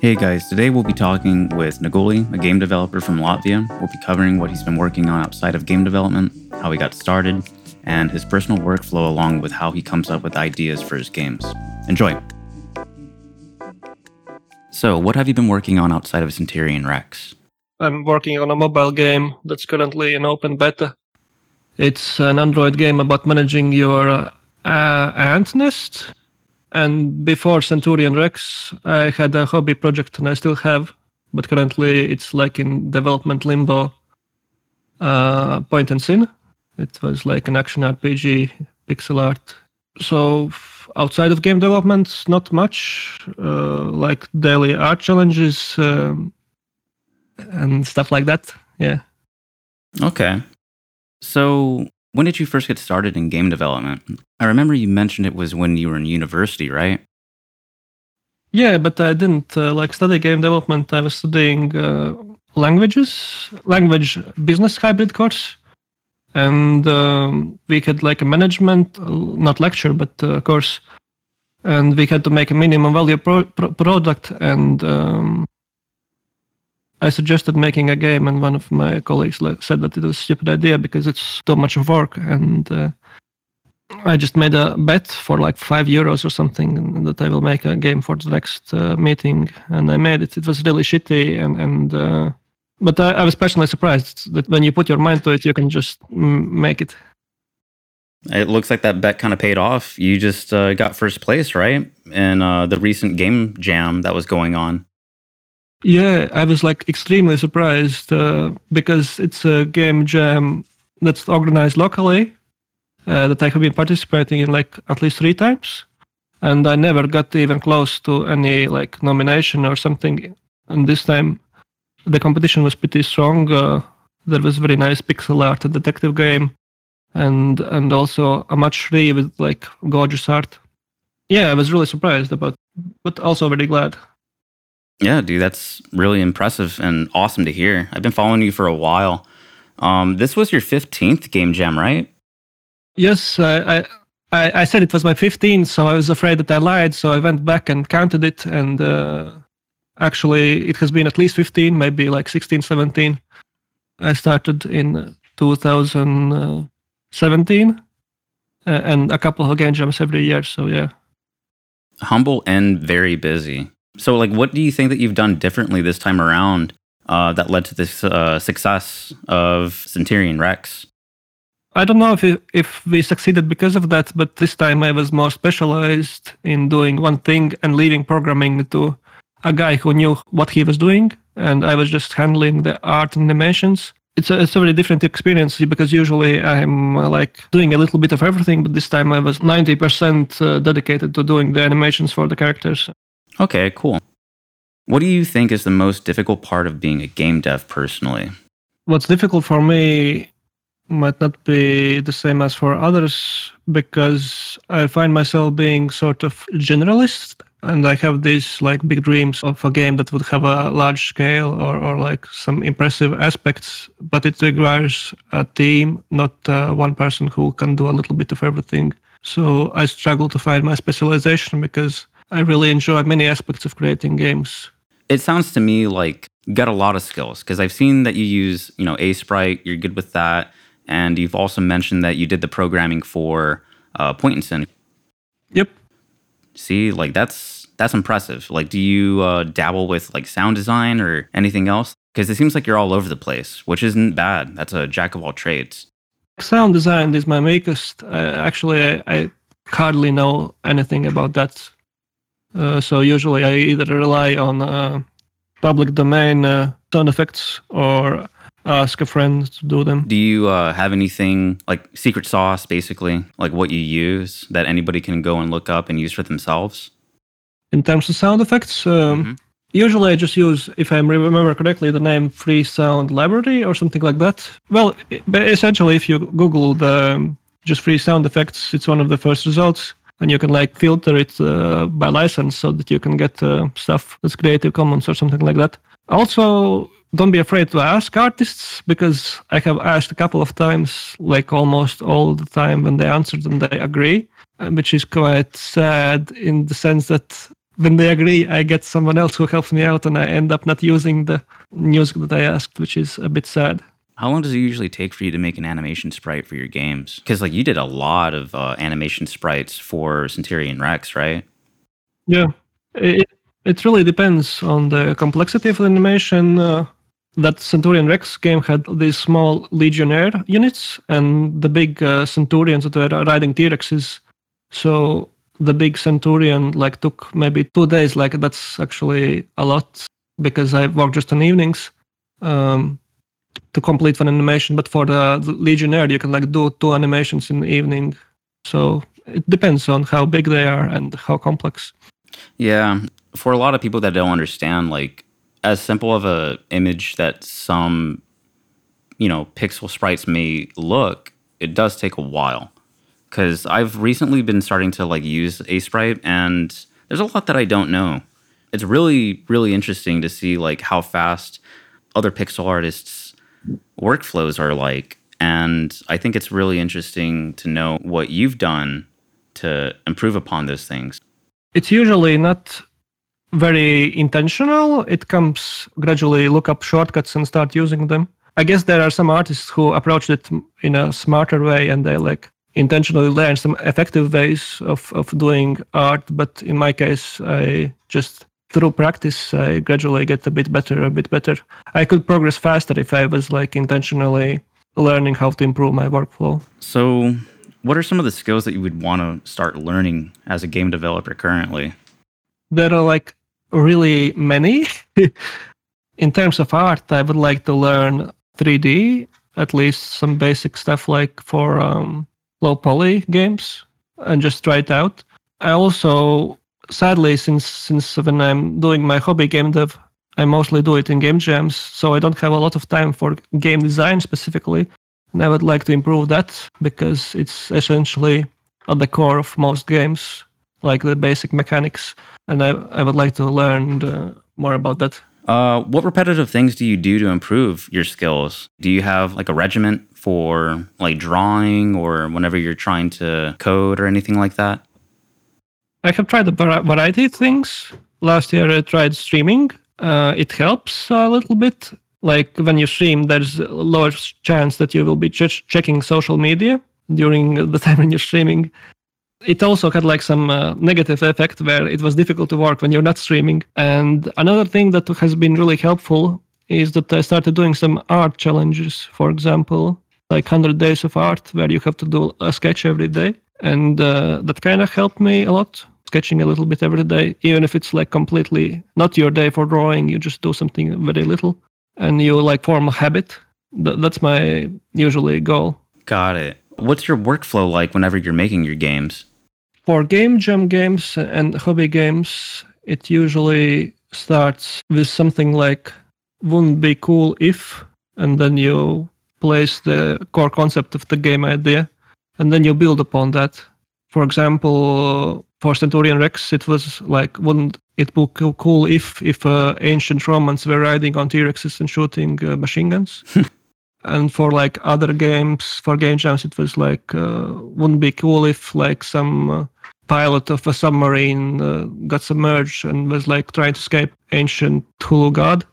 Hey guys, today we'll be talking with Naguli, a game developer from Latvia. We'll be covering what he's been working on outside of game development, how he got started, and his personal workflow along with how he comes up with ideas for his games. Enjoy! So, what have you been working on outside of Centurion Rex? I'm working on a mobile game that's currently in open beta. It's an Android game about managing your uh, ant nest. And before Centurion Rex, I had a hobby project, and I still have, but currently it's like in development limbo. Uh, Point and Sin. It was like an action RPG, pixel art. So outside of game development, not much. Uh, like daily art challenges um, and stuff like that. Yeah. Okay. So, when did you first get started in game development? I remember you mentioned it was when you were in university, right? Yeah, but I didn't uh, like study game development. I was studying uh, languages, language business hybrid course, and um, we had like a management, uh, not lecture, but uh, course, and we had to make a minimum value pro- pro- product. And um, I suggested making a game, and one of my colleagues said that it was a stupid idea because it's too much of work, and uh, I just made a bet for like five euros or something that I will make a game for the next uh, meeting, and I made it. It was really shitty, and and uh, but I, I was personally surprised that when you put your mind to it, you can just make it. It looks like that bet kind of paid off. You just uh, got first place, right? In uh, the recent game jam that was going on. Yeah, I was like extremely surprised uh, because it's a game jam that's organized locally uh, that I have been participating in like at least three times, and I never got even close to any like nomination or something. And this time, the competition was pretty strong. Uh, there was very nice pixel art, a detective game, and and also a match three with like gorgeous art. Yeah, I was really surprised about, but also very glad. Yeah, dude, that's really impressive and awesome to hear. I've been following you for a while. Um, this was your 15th game jam, right? Yes, I, I I said it was my 15th, so I was afraid that I lied. So I went back and counted it, and uh, actually, it has been at least 15, maybe like 16, 17. I started in 2017, uh, and a couple of game jams every year. So yeah, Humble and very busy. So, like, what do you think that you've done differently this time around uh, that led to this uh, success of Centurion Rex? I don't know if if we succeeded because of that, but this time I was more specialized in doing one thing and leaving programming to a guy who knew what he was doing, and I was just handling the art and animations. It's a, it's a very different experience because usually I'm uh, like doing a little bit of everything, but this time I was 90% uh, dedicated to doing the animations for the characters. Okay, cool. What do you think is the most difficult part of being a game dev personally? What's difficult for me might not be the same as for others because I find myself being sort of generalist and I have these like big dreams of a game that would have a large scale or, or like some impressive aspects, but it requires a team, not uh, one person who can do a little bit of everything. So I struggle to find my specialization because I really enjoy many aspects of creating games. It sounds to me like you got a lot of skills because I've seen that you use, you know, Aseprite, you're good with that. And you've also mentioned that you did the programming for uh, Point and Sin. Yep. See, like that's that's impressive. Like, do you uh, dabble with like sound design or anything else? Because it seems like you're all over the place, which isn't bad. That's a jack of all trades. Sound design is my weakest. Uh, actually, I, I hardly know anything about that. Uh, so usually I either rely on uh, public domain uh, sound effects or ask a friend to do them. Do you uh, have anything like secret sauce, basically, like what you use that anybody can go and look up and use for themselves? In terms of sound effects, um, Mhm. usually I just use, if I remember correctly, the name Free Sound Library or something like that. Well, essentially, if you Google the um, just free sound effects, it's one of the first results. And you can like filter it uh, by license so that you can get uh, stuff that's Creative Commons or something like that. Also, don't be afraid to ask artists because I have asked a couple of times, like almost all the time, when they answered and they agree, uh, which is quite sad in the sense that when they agree, I get someone else who helps me out, and I end up not using the music that I asked, which is a bit sad. How long does it usually take for you to make an animation sprite for your games? Because like you did a lot of uh, animation sprites for Centurion Rex, right? Yeah, it it really depends on the complexity of the animation. Uh, that Centurion Rex game had these small Legionnaire units and the big uh, Centurions that were riding T-Rexes. So the big Centurion like took maybe two days. Like that's actually a lot because I work just on evenings. Um, to complete one animation. But for the, Legionnaire, you can like do two animations in the evening. So it depends on how big they are and how complex. Yeah, for a lot of people that don't understand, like as simple of a image that some, you know, pixel sprites may look, it does take a while. Because I've recently been starting to like use Aseprite, and there's a lot that I don't know. It's really, really interesting to see like how fast other pixel artists workflows are like. And I think it's really interesting to know what you've done to improve upon those things. It's usually not very intentional. It comes gradually look up shortcuts and start using them. I guess there are some artists who approach it in a smarter way and they like intentionally learn some effective ways of, of doing art. But in my case, I just through practice, I gradually get a bit better, a bit better. I could progress faster if I was like intentionally learning how to improve my workflow. So, what are some of the skills that you would want to start learning as a game developer currently? There are like really many. In terms of art, I would like to learn 3D, at least some basic stuff like for um, low poly games, and just try it out. I also sadly, since since when I'm doing my hobby game dev, I mostly do it in game jams, so I don't have a lot of time for game design specifically. And I would like to improve that because it's essentially at the core of most games, like the basic mechanics. And I, I would like to learn uh, more about that. Uh, what repetitive things do you do to improve your skills? Do you have like a regiment for like drawing or whenever you're trying to code or anything like that? I have tried a variety of things. Last year I tried streaming. Uh, it helps a little bit. Like when you stream, there's a lower chance that you will be ch- checking social media during the time when you're streaming. It also had like some uh, negative effect where it was difficult to work when you're not streaming. And another thing that has been really helpful is that I started doing some art challenges. For example, like 100 days of art where you have to do a sketch every day and uh, that kind of helped me a lot sketching a little bit every day. Even if it's like completely not your day for drawing you just do something very little and you like form a habit. Th- that's my usually goal. Got it. What's your workflow like whenever you're making your games? For game jam games and hobby games it usually starts with something like wouldn't be cool if and then you place the core concept of the game idea and then you build upon that. For example, for Centurion Rex, it was like, wouldn't it be cool if if uh, ancient Romans were riding on T-Rexes and shooting uh, machine guns? and for like other games, for game jams, it was like, uh, wouldn't be cool if like some uh, pilot of a submarine uh, got submerged and was like trying to escape ancient Cthulhu god?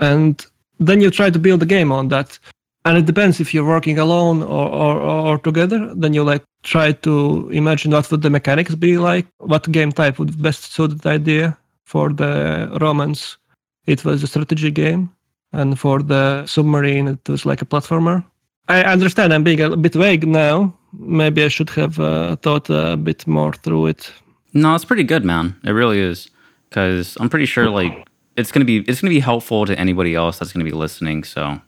And then you try to build a game on that and it depends if you're working alone or, or, or together then you like try to imagine what would the mechanics be like what game type would best suit the idea. For the romans it was a strategy game and for the submarine it was like a platformer. I understand i'm being a bit vague now. Maybe i should have uh, thought a bit more through it. No it's pretty good man. It really is. Because i'm pretty sure like it's gonna be it's gonna be helpful to anybody else that's gonna be listening so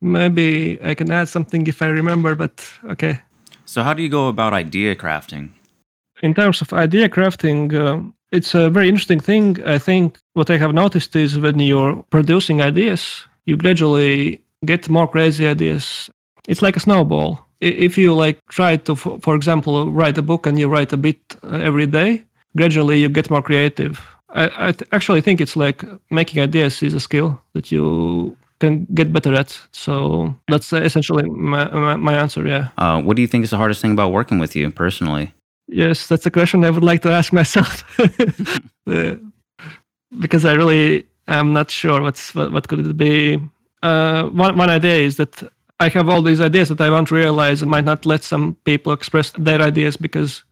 Maybe I can add something if I remember, but okay. So, how do you go about idea crafting? In terms of idea crafting, uh, it's a very interesting thing. I think what I have noticed is when you're producing ideas, you gradually get more crazy ideas. It's like a snowball. If you like try to, for example, write a book and you write a bit uh, every day, gradually you get more creative. I, I actually think it's like making ideas is a skill that you can get better at. So that's essentially my, my, my answer. Yeah. Uh, what do you think is the hardest thing about working with you personally? Yes, that's a question I would like to ask myself. uh, because I really am not sure what's what, what could it be. Uh, one one idea is that I have all these ideas that I want to realize and might not let some people express their ideas because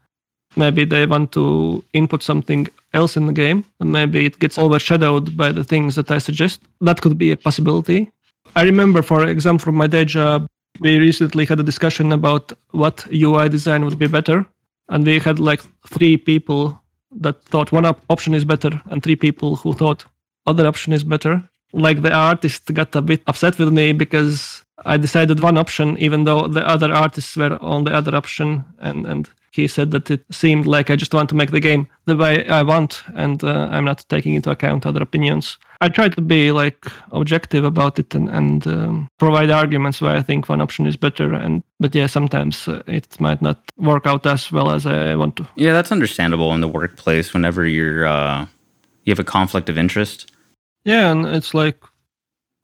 maybe they want to input something else in the game and maybe it gets overshadowed by the things that I suggest. That could be a possibility. I remember, for example, from my day job, we recently had a discussion about what UI design would be better. And we had like three people that thought one op- option is better and three people who thought other option is better. Like the artist got a bit upset with me because I decided one option, even though the other artists were on the other option. And, and he said that it seemed like I just want to make the game the way I want and uh, I'm not taking into account other opinions. I try to be like objective about it and, and um, provide arguments where I think one option is better. And but yeah, sometimes uh, it might not work out as well as I want to. Yeah, that's understandable in the workplace. Whenever you're uh, you have a conflict of interest. Yeah, and it's like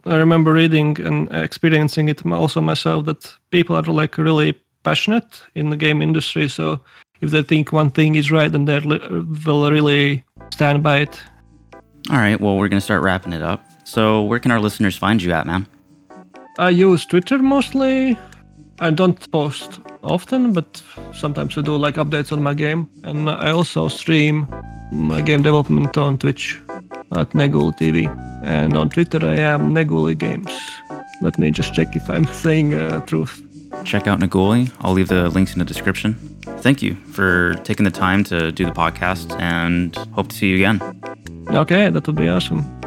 I remember reading and experiencing it also myself that people are like really passionate in the game industry. So if they think one thing is right, then they will really stand by it. All right. Well, we're going to start wrapping it up. So where can our listeners find you at, man? I use Twitter mostly. I don't post often, but sometimes I do like updates on my game. And I also stream my game development on Twitch at Negul TV. And on Twitter, I am Neguli Games. Let me just check if I'm saying uh, truth check out Neguli. I'll leave the links in the description. Thank you for taking the time to do the podcast and hope to see you again. Okay, that would be awesome.